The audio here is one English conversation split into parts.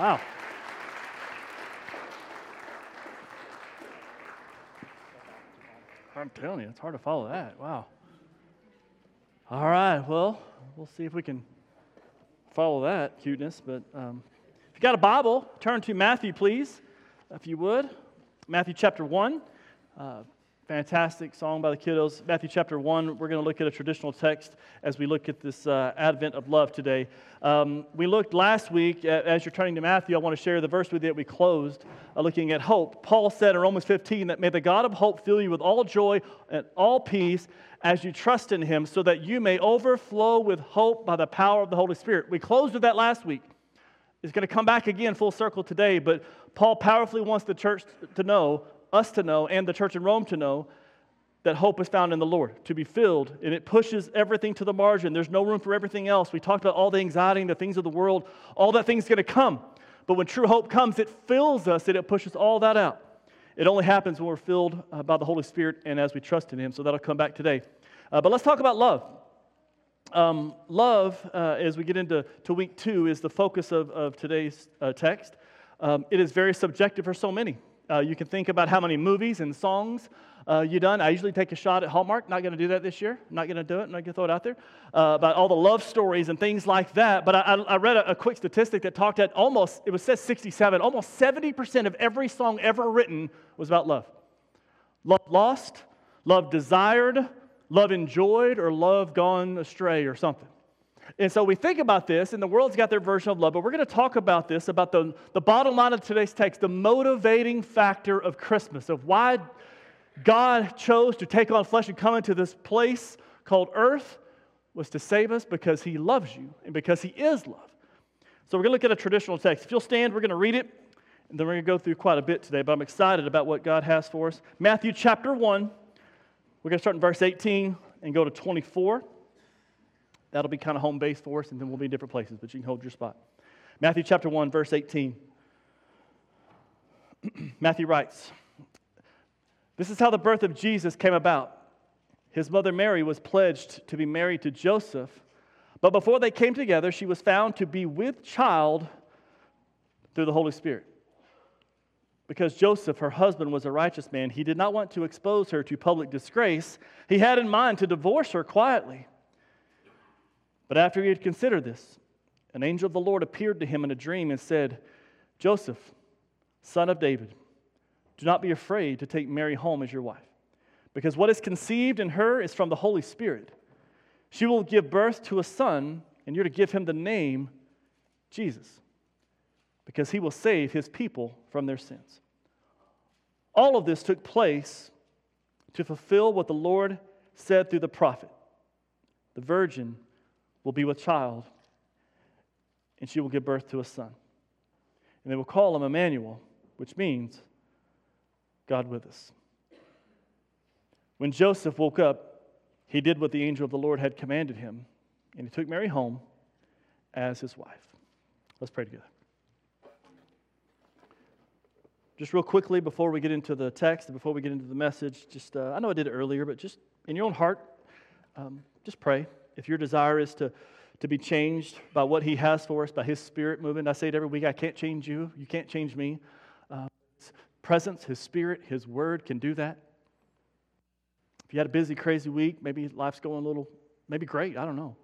Wow. I'm telling you, it's hard to follow that. Wow. All right, well, we'll see if we can follow that cuteness. But um, if you got a Bible, turn to Matthew, please, if you would. Matthew chapter 1. Uh, fantastic song by the kiddos. Matthew chapter 1, we're going to look at a traditional text as we look at this uh, advent of love today. Um, we looked last week, at, as you're turning to Matthew, I want to share the verse with you that we closed uh, looking at hope. Paul said in Romans 15 that may the God of hope fill you with all joy and all peace as you trust in him, so that you may overflow with hope by the power of the Holy Spirit. We closed with that last week. It's going to come back again full circle today, but Paul powerfully wants the church to know us to know and the church in Rome to know that hope is found in the Lord, to be filled, and it pushes everything to the margin. There's no room for everything else. We talked about all the anxiety and the things of the world, all that thing's to come. But when true hope comes, it fills us and it pushes all that out. It only happens when we're filled uh, by the Holy Spirit and as we trust in Him. So that'll come back today. Uh, but let's talk about love. Um, love, uh, as we get into to week two, is the focus of, of today's uh, text. Um, it is very subjective for so many. Uh, you can think about how many movies and songs uh, you done. I usually take a shot at Hallmark. Not going to do that this year. Not going to do it. Not going to throw it out there uh, about all the love stories and things like that. But I, I read a, a, quick statistic that talked at almost, it was said 67, almost 70% of every song ever written was about love. Love lost, love desired, love enjoyed, or love gone astray or something. And so we think about this, and the world's got their version of love, but we're going to talk about this, about the, the bottom line of today's text, the motivating factor of Christmas, of why God chose to take on flesh and come into this place called earth was to save us because he loves you and because he is love. So we're going to look at a traditional text. If you'll stand, we're going to read it, and then we're going to go through quite a bit today, but I'm excited about what God has for us. Matthew chapter 1, we're going to start in verse 18 and go to 24. That'll be kind of home base for us, and then we'll be in different places, but you can hold your spot. Matthew chapter 1, verse 18. Matthew writes, This is how the birth of Jesus came about. His mother Mary was pledged to be married to Joseph, but before they came together, she was found to be with child through the Holy Spirit. Because Joseph, her husband, was a righteous man, he did not want to expose her to public disgrace. He had in mind to divorce her quietly. But after he had considered this, an angel of the Lord appeared to him in a dream and said, Joseph, son of David, do not be afraid to take Mary home as your wife, because what is conceived in her is from the Holy Spirit. She will give birth to a son, and you're to give him the name Jesus, because he will save his people from their sins. All of this took place to fulfill what the Lord said through the prophet. The virgin will be with child, and she will give birth to a son. And they will call him Emmanuel, which means God with us. When Joseph woke up, he did what the angel of the Lord had commanded him, and he took Mary home as his wife. Let's pray together. Just real quickly before we get into the text before we get into the message, just uh, I know I did it earlier, but just in your own heart, um, just pray if your desire is to, to be changed by what He has for us, by His Spirit moving, I say it every week I can't change you, you can't change me. Uh, his presence, His Spirit, His Word can do that. If you had a busy, crazy week, maybe life's going a little, maybe great, I don't know.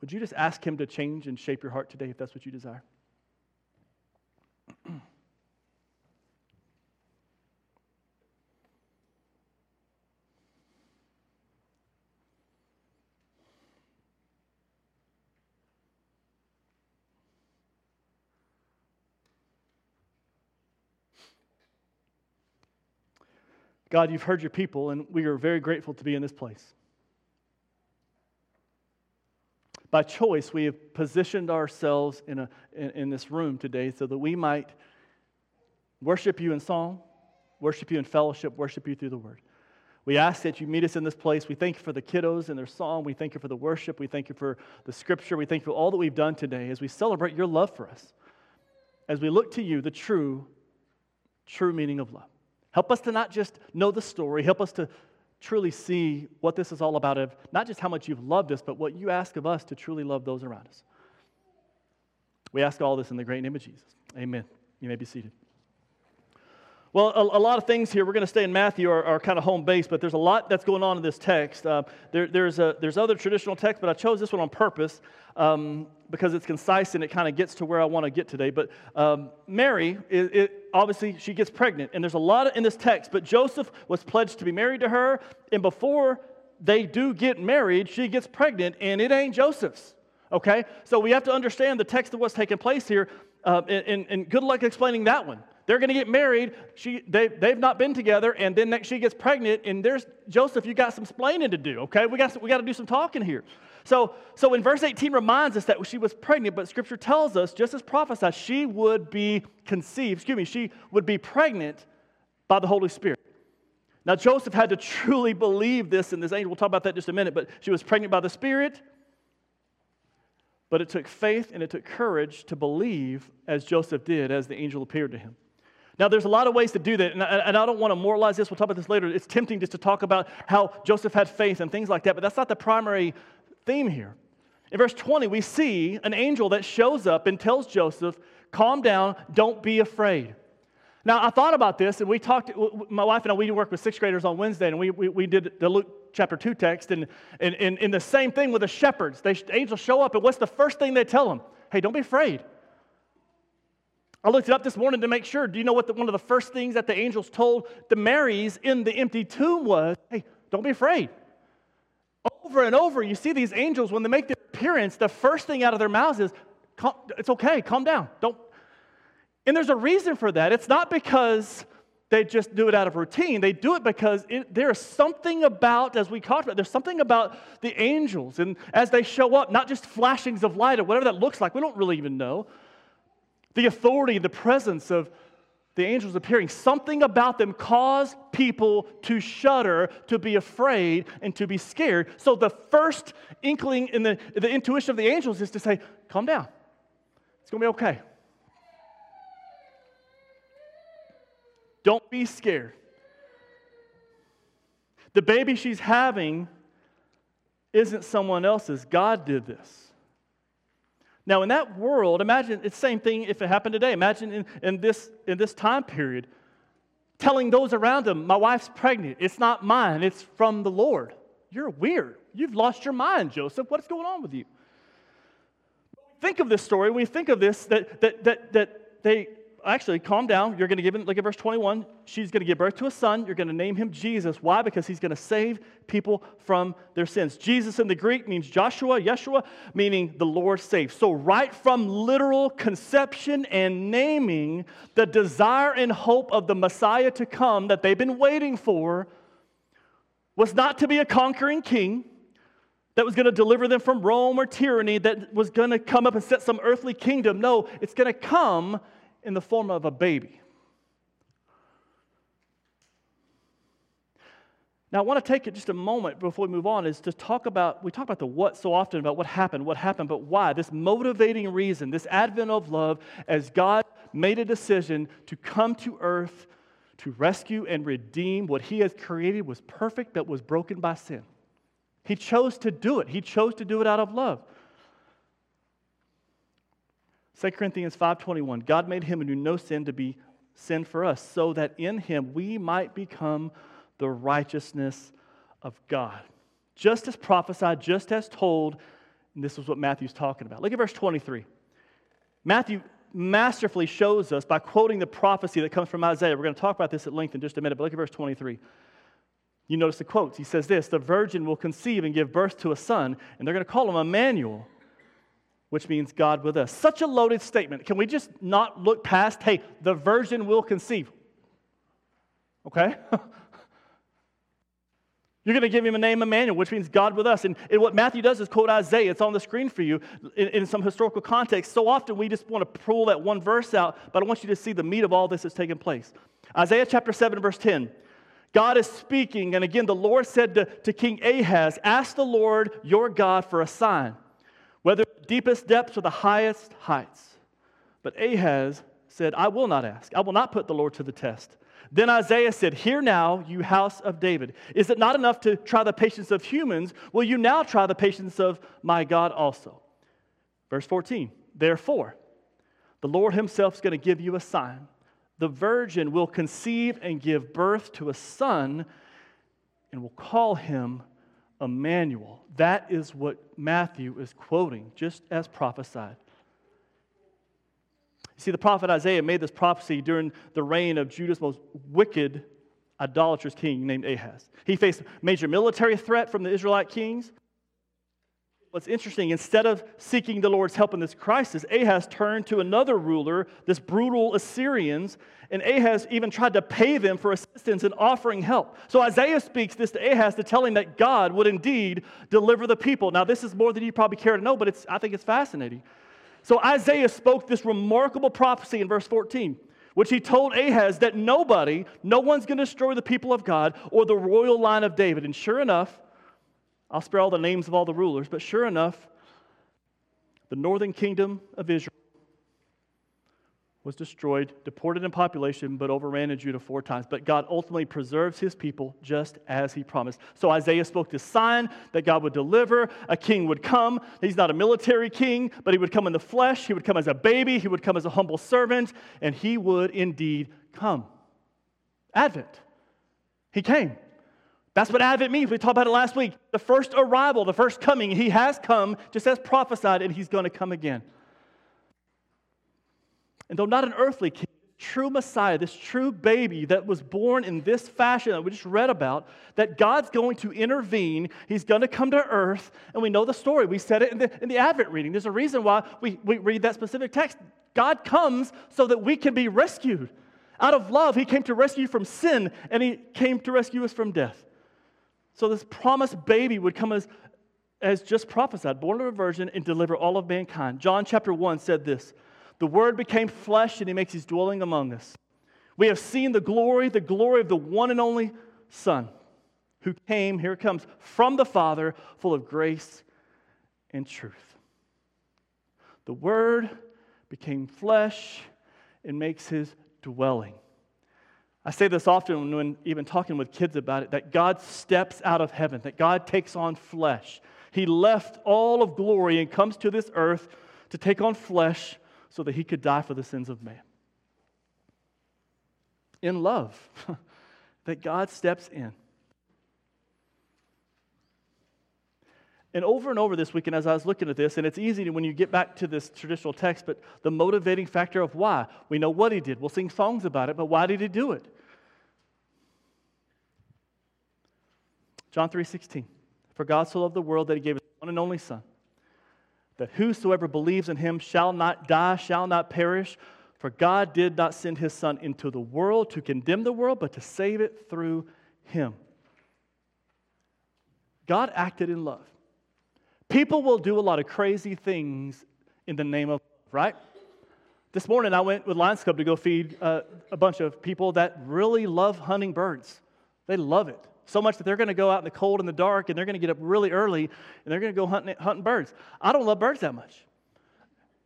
Would you just ask Him to change and shape your heart today if that's what you desire? God, you've heard your people, and we are very grateful to be in this place. By choice, we have positioned ourselves in, a, in, in this room today so that we might worship you in song, worship you in fellowship, worship you through the word. We ask that you meet us in this place. We thank you for the kiddos and their song. We thank you for the worship. We thank you for the scripture. We thank you for all that we've done today as we celebrate your love for us. As we look to you, the true, true meaning of love. Help us to not just know the story, help us to truly see what this is all about of not just how much you've loved us, but what you ask of us to truly love those around us. We ask all this in the great name of Jesus. Amen. You may be seated. Well, a, a, lot of things here. We're going to stay in Matthew, are, are, kind of home base, but there's a lot that's going on in this text. Uh, there, there's, a, there's other traditional texts, but I chose this one on purpose um, because it's concise and it kind of gets to where I want to get today. But um, Mary, it, it, obviously, she gets pregnant, and there's a lot in this text, but Joseph was pledged to be married to her, and before they do get married, she gets pregnant, and it ain't Joseph's. Okay? So we have to understand the text of what's taking place here, uh, and, and good luck explaining that one. They're going to get married. She, they, they've not been together, and then she gets pregnant, and there's Joseph, you got some explaining to do, okay? We got, we got to do some talking here. So, so in verse 18 reminds us that she was pregnant, but scripture tells us, just as prophesied, she would be conceived, excuse me, she would be pregnant by the Holy Spirit. Now, Joseph had to truly believe this in this angel. We'll talk about that just a minute, but she was pregnant by the Spirit. But it took faith and it took courage to believe as Joseph did as the angel appeared to him. Now, there's a lot of ways to do that, and I, and I, don't want to moralize this. We'll talk about this later. It's tempting just to talk about how Joseph had faith and things like that, but that's not the primary theme here. In verse 20, we see an angel that shows up and tells Joseph, Calm down, don't be afraid. Now, I thought about this, and we talked, my wife and I, we work with sixth graders on Wednesday, and we, we, we did the Luke chapter 2 text, and, and, and, and the same thing with the shepherds. They, angels show up, and what's the first thing they tell them? Hey, don't be afraid. I looked it up this morning to make sure. Do you know what the, one of the first things that the angels told the Marys in the empty tomb was? Hey, don't be afraid. Over and over, you see these angels, when they make their appearance, the first thing out of their mouths is, It's okay, calm down. Don't. And there's a reason for that. It's not because they just do it out of routine. They do it because it, there's something about, as we talked about, there's something about the angels. And as they show up, not just flashings of light or whatever that looks like, we don't really even know, the authority, the presence of the angels appearing, something about them caused people to shudder, to be afraid, and to be scared. So the first inkling in the, the intuition of the angels is to say, calm down. It's going to be okay. Don't be scared. The baby she's having isn't someone else's. God did this. Now, in that world, imagine it's the same thing if it happened today. Imagine in, in, this, in this time period, telling those around them, My wife's pregnant. It's not mine, it's from the Lord. You're weird. You've lost your mind, Joseph. What's going on with you? Think of this story. When we think of this, that, that, that, that they actually, calm down. You're going to give him, look at verse 21. She's going to give birth to a son. You're going to name him Jesus. Why? Because he's going to save people from their sins. Jesus in the Greek means Joshua, Yeshua, meaning the Lord saves. So, right from literal conception and naming, the desire and hope of the Messiah to come that they've been waiting for was not to be a conquering king that was going to deliver them from Rome or tyranny, that was going to come up and set some earthly kingdom. No, it's going to come in the form of a baby. Now, I want to take it just a moment before we move on is to talk about, we talk about the what so often about what happened, what happened, but why. This motivating reason, this advent of love, as God made a decision to come to earth to rescue and redeem what He has created was perfect but was broken by sin. He chose to do it, He chose to do it out of love. 2 Corinthians 5:21 God made him who knew no sin to be sin for us so that in him we might become the righteousness of God. Just as prophesied, just as told, and this is what Matthew's talking about. Look at verse 23. Matthew masterfully shows us by quoting the prophecy that comes from Isaiah. We're going to talk about this at length in just a minute, but look at verse 23. You notice the quotes. He says this The virgin will conceive and give birth to a son, and they're going to call him Emmanuel which means God with us. Such a loaded statement. Can we just not look past, hey, the virgin will conceive? Okay? You're going to give him a name Emmanuel, which means God with us. And, and, what Matthew does is quote Isaiah. It's on the screen for you in, in, some historical context. So often we just want to pull that one verse out, but I want you to see the meat of all this that's taking place. Isaiah chapter 7, verse 10. God is speaking, and again, the Lord said to, to King Ahaz, Ask the Lord your God for a sign whether the deepest depths or the highest heights. But Ahaz said, I will not ask. I will not put the Lord to the test. Then Isaiah said, Hear now, you house of David. Is it not enough to try the patience of humans? Will you now try the patience of my God also? Verse 14, therefore, The Lord Himself is going to give you a sign. The virgin will conceive and give birth to a son and will call him Emmanuel. That is what Matthew is quoting, just as prophesied. You see, the prophet Isaiah made this prophecy during the reign of Judah's most wicked, idolatrous king named Ahaz. He faced major military threat from the Israelite kings. What's interesting, instead of seeking the Lord's help in this crisis, Ahaz turned to another ruler, this brutal Assyrians, and Ahaz even tried to pay them for assistance in offering help. So Isaiah speaks this to Ahaz to tell him that God would indeed deliver the people. Now, this is more than you probably care to know, but it's, I think it's fascinating. So Isaiah spoke this remarkable prophecy in verse 14, which he told Ahaz that nobody, no one's going to destroy the people of God or the royal line of David. And sure enough, I'll spare all the names of all the rulers, but sure enough, the northern kingdom of Israel was destroyed, deported in population, but overran in Judah four times. But God ultimately preserves his people just as he promised. So Isaiah spoke this sign that God would deliver, a king would come. He's not a military king, but he would come in the flesh, he would come as a baby, he would come as a humble servant, and he would indeed come. Advent. He came. That's what Advent means. We talked about it last week. The first arrival, the first coming. He has come just as prophesied, and he's going to come again. And though not an earthly king, true Messiah, this true baby that was born in this fashion that we just read about, that God's going to intervene. He's going to come to earth, and we know the story. We said it in the, in the Advent reading. There's a reason why we, we read that specific text. God comes so that we can be rescued. Out of love, He came to rescue from sin, and He came to rescue us from death. So this promised baby would come as, as just prophesied, born of a virgin, and deliver all of mankind. John chapter 1 said this The Word became flesh, and He makes His dwelling among us. We have seen the glory, the glory of the one and only Son, who came, here it comes, from the Father, full of grace and truth. The Word became flesh and makes His dwelling. I say this often when even talking with kids about it that God steps out of heaven, that God takes on flesh. He left all of glory and comes to this earth to take on flesh so that he could die for the sins of man. In love, that God steps in. And over and over this weekend, as I was looking at this, and it's easy when you get back to this traditional text, but the motivating factor of why. We know what he did. We'll sing songs about it, but why did he do it? John 3:16. For God so loved the world that he gave his one and only Son, that whosoever believes in him shall not die, shall not perish. For God did not send his Son into the world to condemn the world, but to save it through him. God acted in love. People will do a lot of crazy things in the name of love, right? This morning I went with Lions Club to go feed uh, a bunch of people that really love hunting birds. They love it so much that they're going to go out in the cold and the dark and they're going to get up really early and they're going to go hunting, hunting birds. I don't love birds that much.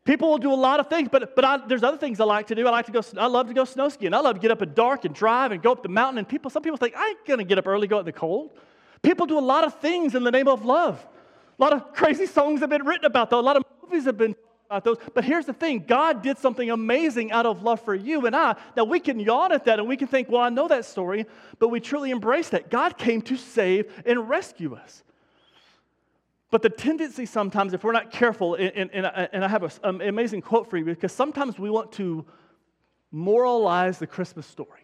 People will do a lot of things, but, but I, there's other things I like to do. I like to go, I love to go snow skiing. I love to get up at dark and drive and go up the mountain. And people, some people think, I ain't going to get up early, go out in the cold. People do a lot of things in the name of love. A lot of crazy songs have been written about that. A lot of movies have been about those. But here's the thing God did something amazing out of love for you and I. Now, we can yawn at that and we can think, well, I know that story, but we truly embrace that. God came to save and rescue us. But the tendency sometimes, if we're not careful, and, and, and uh, I have an amazing quote for you, because sometimes we want to moralize the Christmas story.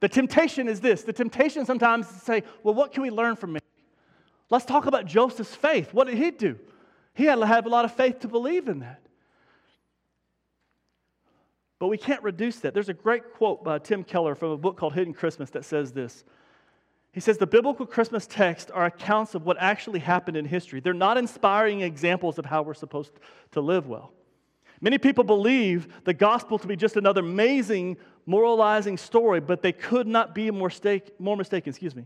The temptation is this the temptation sometimes is to say, well, what can we learn from me? Let's talk about Joseph's faith. What did he do? He had to have a lot of faith to believe in that. But we can't reduce that. There's a great quote by Tim Keller from a book called Hidden Christmas that says this. He says the biblical Christmas texts are accounts of what actually happened in history. They're not inspiring examples of how we're supposed to live well. Many people believe the gospel to be just another amazing moralizing story, but they could not be more, more mistaken. Excuse me.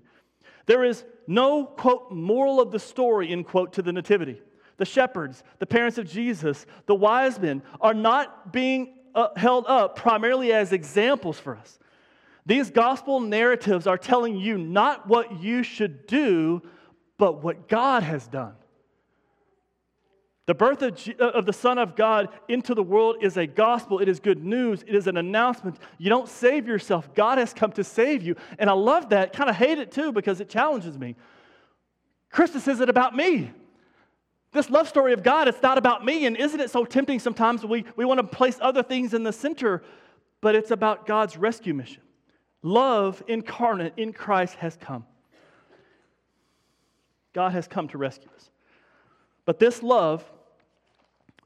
There is no, quote, moral of the story, end quote, to the Nativity the shepherds, the parents of Jesus, the wise men are not being uh, held up primarily as examples for us. These gospel narratives are telling you not what you should do, but what God has done. The birth of, G- uh, of the Son of God into the world is a gospel. It is good news. It is an announcement. You don't save yourself. God has come to save you. And I love that. Kind of hate it too because it challenges me. Christmas isn't about me. This love story of God, it's not about me. And isn't it so tempting sometimes we, we want to place other things in the center, but it's about God's rescue mission. Love incarnate in Christ has come. God has come to rescue us. But this love,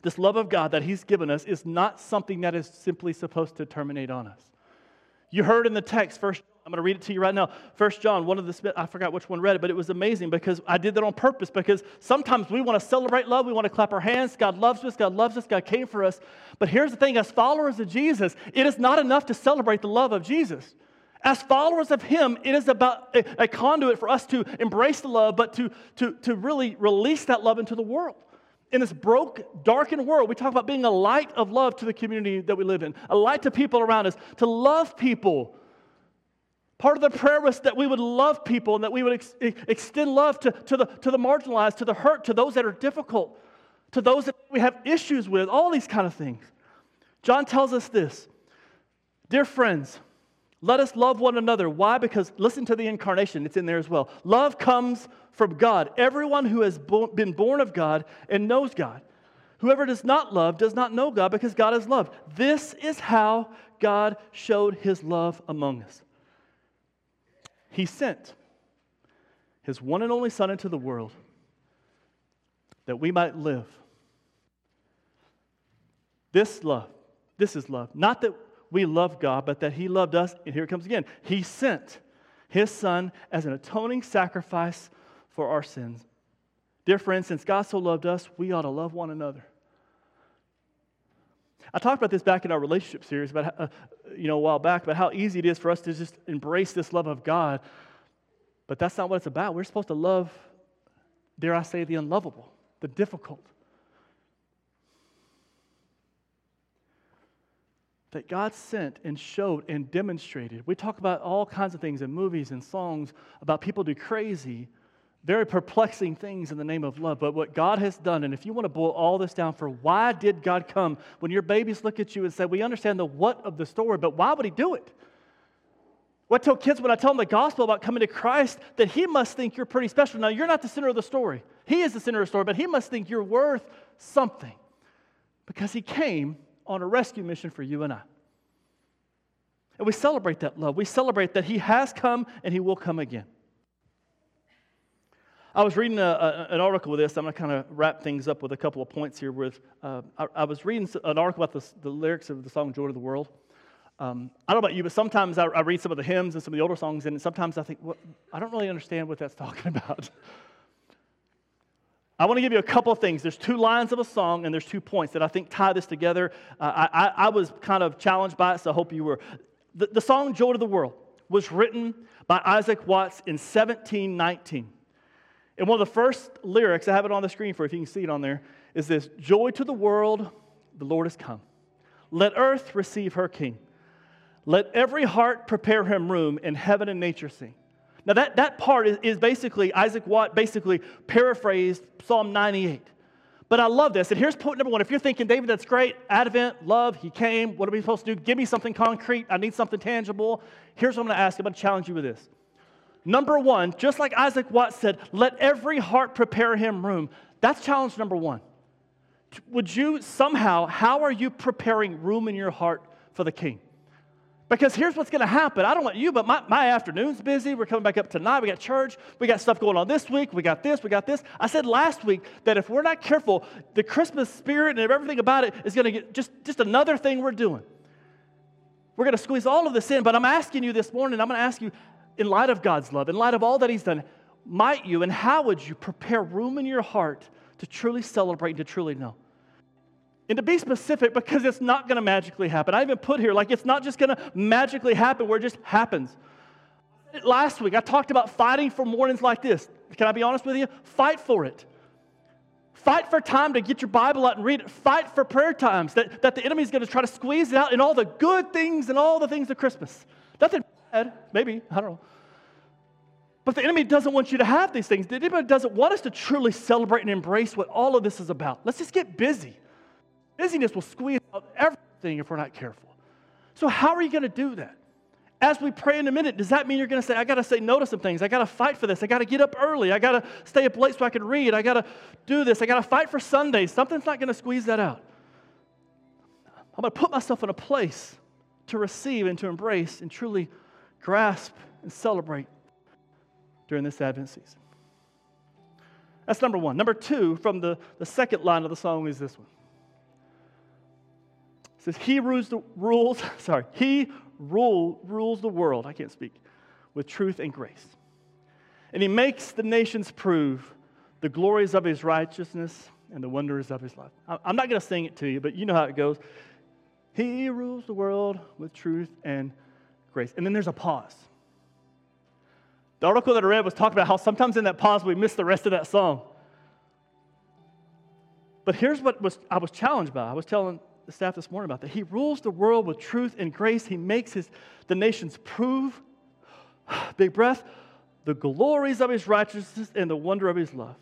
this love of God that He's given us, is not something that is simply supposed to terminate on us. You heard in the text, first, I'm going to read it to you right now. First John, one of the, I forgot which one read it, but it was amazing because I did that on purpose because sometimes we want to celebrate love, we want to clap our hands. God loves us, God loves us, God came for us. But here's the thing as followers of Jesus, it is not enough to celebrate the love of Jesus. As followers of Him, it is about a, a conduit for us to embrace the love, but to, to, to really release that love into the world in this broke, darkened world, we talk about being a light of love to the community that we live in, a light to people around us, to love people. Part of the prayer was that we would love people and that we would ex- extend love to, to, the, to the marginalized, to the hurt, to those that are difficult, to those that we have issues with, all these kind of things. John tells us this Dear friends, let us love one another. Why? Because listen to the incarnation, it's in there as well. Love comes from God. Everyone who has bo- been born of God and knows God. Whoever does not love does not know God because God is love. This is how God showed his love among us. He sent his one and only Son into the world that we might live. This love, this is love. Not that we love God, but that He loved us. And here it comes again. He sent His Son as an atoning sacrifice for our sins. Dear friends, since God so loved us, we ought to love one another. I talked about this back in our relationship series about uh, you know a while back about how easy it is for us to just embrace this love of God, but that's not what it's about. We're supposed to love, dare I say, the unlovable, the difficult, that God sent and showed and demonstrated. We talk about all kinds of things in movies and songs about people do crazy, very perplexing things in the name of love. But what God has done, and if you want to boil all this down for why did God come, when your babies look at you and say, We understand the what of the story, but why would He do it? What I tell kids when I tell them the gospel about coming to Christ, that He must think you're pretty special. Now, you're not the center of the story. He is the center of the story, but He must think you're worth something because He came on a rescue mission for you and I. And we celebrate that love. We celebrate that He has come and He will come again. I was reading a, a, an article with this. I'm going to kind of wrap things up with a couple of points here. With uh, I, I, was reading an article about the, lyrics of the song "Joy to the World." Um, I don't know about you, but sometimes I, I, read some of the hymns and some of the older songs, and sometimes I think, well, I don't really understand what that's talking about. I want to give you a couple of things. There's two lines of a song, and there's two points that I think tie this together. Uh, I, I, was kind of challenged by it, so I hope you were. The, the song Joy to the World was written by Isaac Watts in 1719. And one of the first lyrics, I have it on the screen for if you can see it on there, is this Joy to the world, the Lord has come. Let earth receive her king. Let every heart prepare him room, and heaven and nature sing. Now, that, that part is, is basically, Isaac Watt basically paraphrased Psalm 98. But I love this. And here's point number one. If you're thinking, David, that's great, Advent, love, he came, what are we supposed to do? Give me something concrete. I need something tangible. Here's what I'm going to ask. You. I'm going to challenge you with this. Number one, just like Isaac Watts said, let every heart prepare him room. That's challenge number one. Would you somehow, how are you preparing room in your heart for the king? Because here's what's going to happen. I don't want you, but my, my afternoon's busy. We're coming back up tonight. We got church. We got stuff going on this week. We got this. We got this. I said last week that if we're not careful, the Christmas spirit and everything about it is going to get just, just another thing we're doing. We're going to squeeze all of this in, but I'm asking you this morning, I'm going to ask you, in light of God's love, in light of all that He's done, might you and how would you prepare room in your heart to truly celebrate and to truly know? And to be specific, because it's not going to magically happen. I even put here, like, it's not just going to magically happen where it just happens. Last week, I talked about fighting for mornings like this. Can I be honest with you? Fight for it. Fight for time to get your Bible out and read it. Fight for prayer times that, that the enemy is going to try to squeeze it out in all the good things and all the things of Christmas. Nothing bad, maybe, I don't know. But the enemy doesn't want you to have these things. The enemy doesn't want us to truly celebrate and embrace what all of this is about. Let's just get busy. Busyness will squeeze out everything if we're not careful. So, how are you going to do that? As we pray in a minute, does that mean you're going to say, I got to say no to some things? I got to fight for this. I got to get up early. I got to stay up late so I can read. I got to do this. I got to fight for Sundays. Something's not going to squeeze that out. I'm going to put myself in a place to receive and to embrace and truly grasp and celebrate during this Advent season. That's number one. Number two, from the, the second line of the song, is this one. Says, He rules, the, rules sorry, He rule, rules the world, I can't speak, with truth and grace. And He makes the nations prove the glories of His righteousness and the wonders of His love. I'm not going to sing it to you, but you know how it goes. He rules the world with truth and grace. And then there's a pause. The article that I read was talking about how sometimes in that pause we miss the rest of that song. But here's what was, I was challenged by. I was telling the staff this morning about that. He rules the world with truth and grace. He makes his, the nations prove, big breath, the glories of his righteousness and the wonder of his love.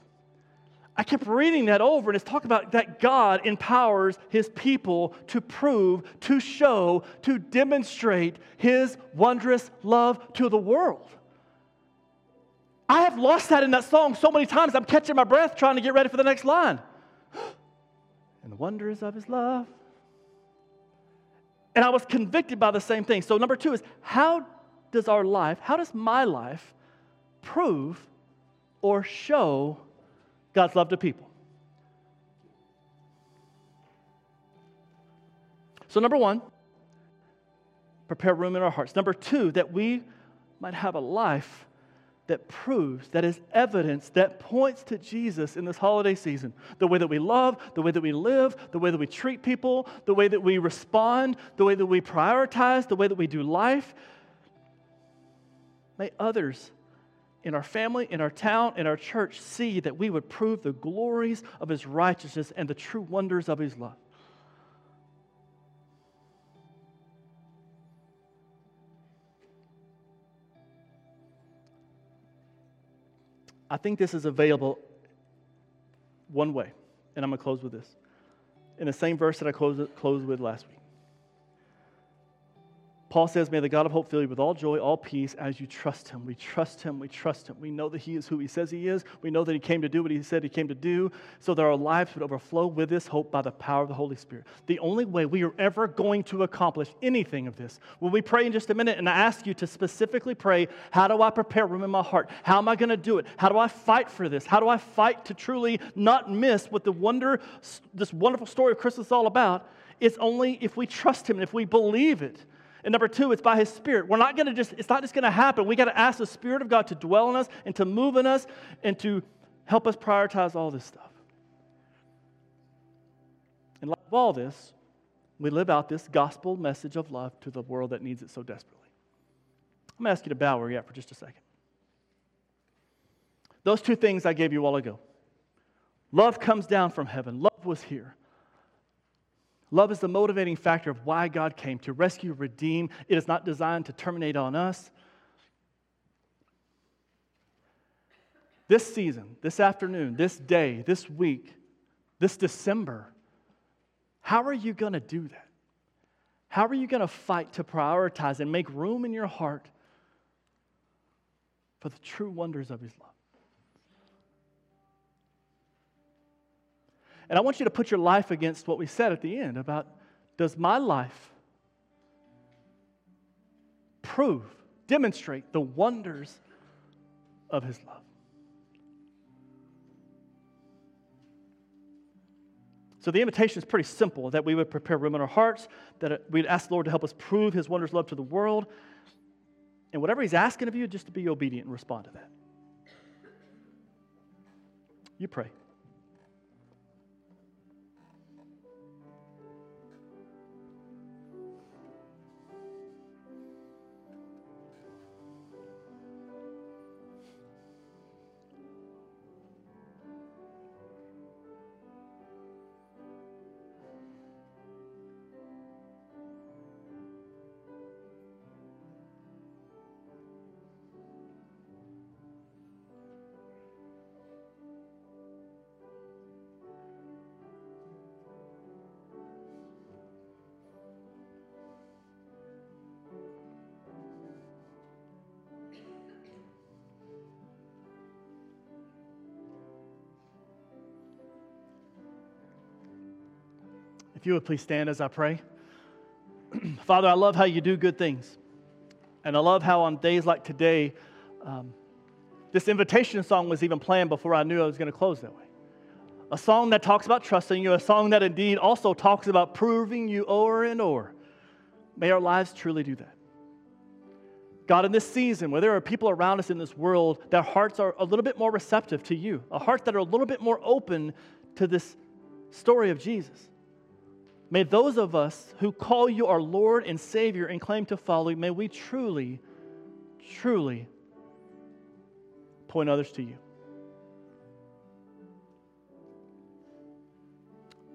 I kept reading that over, and it's talking about that God empowers his people to prove, to show, to demonstrate his wondrous love to the world. I have lost that in that song so many times, I'm catching my breath trying to get ready for the next line. and the wonders of his love. And I was convicted by the same thing. So, number two is how does our life, how does my life prove or show God's love to people? So, number one, prepare room in our hearts. Number two, that we might have a life that proves, that is evidence, that points to Jesus in this holiday season. The way that we love, the way that we live, the way that we treat people, the way that we respond, the way that we prioritize, the way that we do life. May others in our family, in our town, in our church see that we would prove the glories of His righteousness and the true wonders of His love. I think this is available one way, and I'm going to close with this. In the same verse that I closed, closed with last week. Paul says, May the God of hope fill you with all joy, all peace as you trust him. We trust him. We trust him. We know that he is who he says he is. We know that he came to do what he said he came to do, so that our lives would overflow with this hope by the power of the Holy Spirit. The only way we are ever going to accomplish anything of this, when we pray in just a minute and I ask you to specifically pray, How do I prepare room in my heart? How am I going to do it? How do I fight for this? How do I fight to truly not miss what the wonder, this wonderful story of Christmas is all about? It's only if we trust him and if we believe it. And number two, it's by His Spirit. We're not going to just, it's not just going to happen. We got to ask the Spirit of God to dwell in us and to move in us and to help us prioritize all this stuff. In light of all this, we live out this gospel message of love to the world that needs it so desperately. I'm going to ask you to bow where you're at for just a second. Those two things I gave you a while ago. Love comes down from heaven. Love was here. Love is the motivating factor of why God came to rescue, redeem. It is not designed to terminate on us. This season, this afternoon, this day, this week, this December, how are you going to do that? How are you going to fight to prioritize and make room in your heart for the true wonders of His love? And I want you to put your life against what we said at the end about does my life prove, demonstrate the wonders of his love? So the invitation is pretty simple that we would prepare room in our hearts, that we'd ask the Lord to help us prove his wondrous love to the world. And whatever he's asking of you, just to be obedient and respond to that. You pray. If you would please stand as I pray. Father, I love how you do good things. And I love how on days like today, um, this invitation song was even planned before I knew I was going to close that way. A song that talks about trusting you, a song that indeed also talks about proving you over and over. May our lives truly do that. God, in this season where there are people around us in this world, their hearts are a little bit more receptive to you, a heart that are a little bit more open to this story of Jesus. May those of us who call you our Lord and Savior and claim to follow you, may we truly, truly point others to you.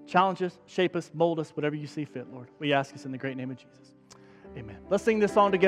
Challenge us, shape us, mold us, whatever you see fit, Lord. We ask this in the great name of Jesus. Amen. Let's sing this song together.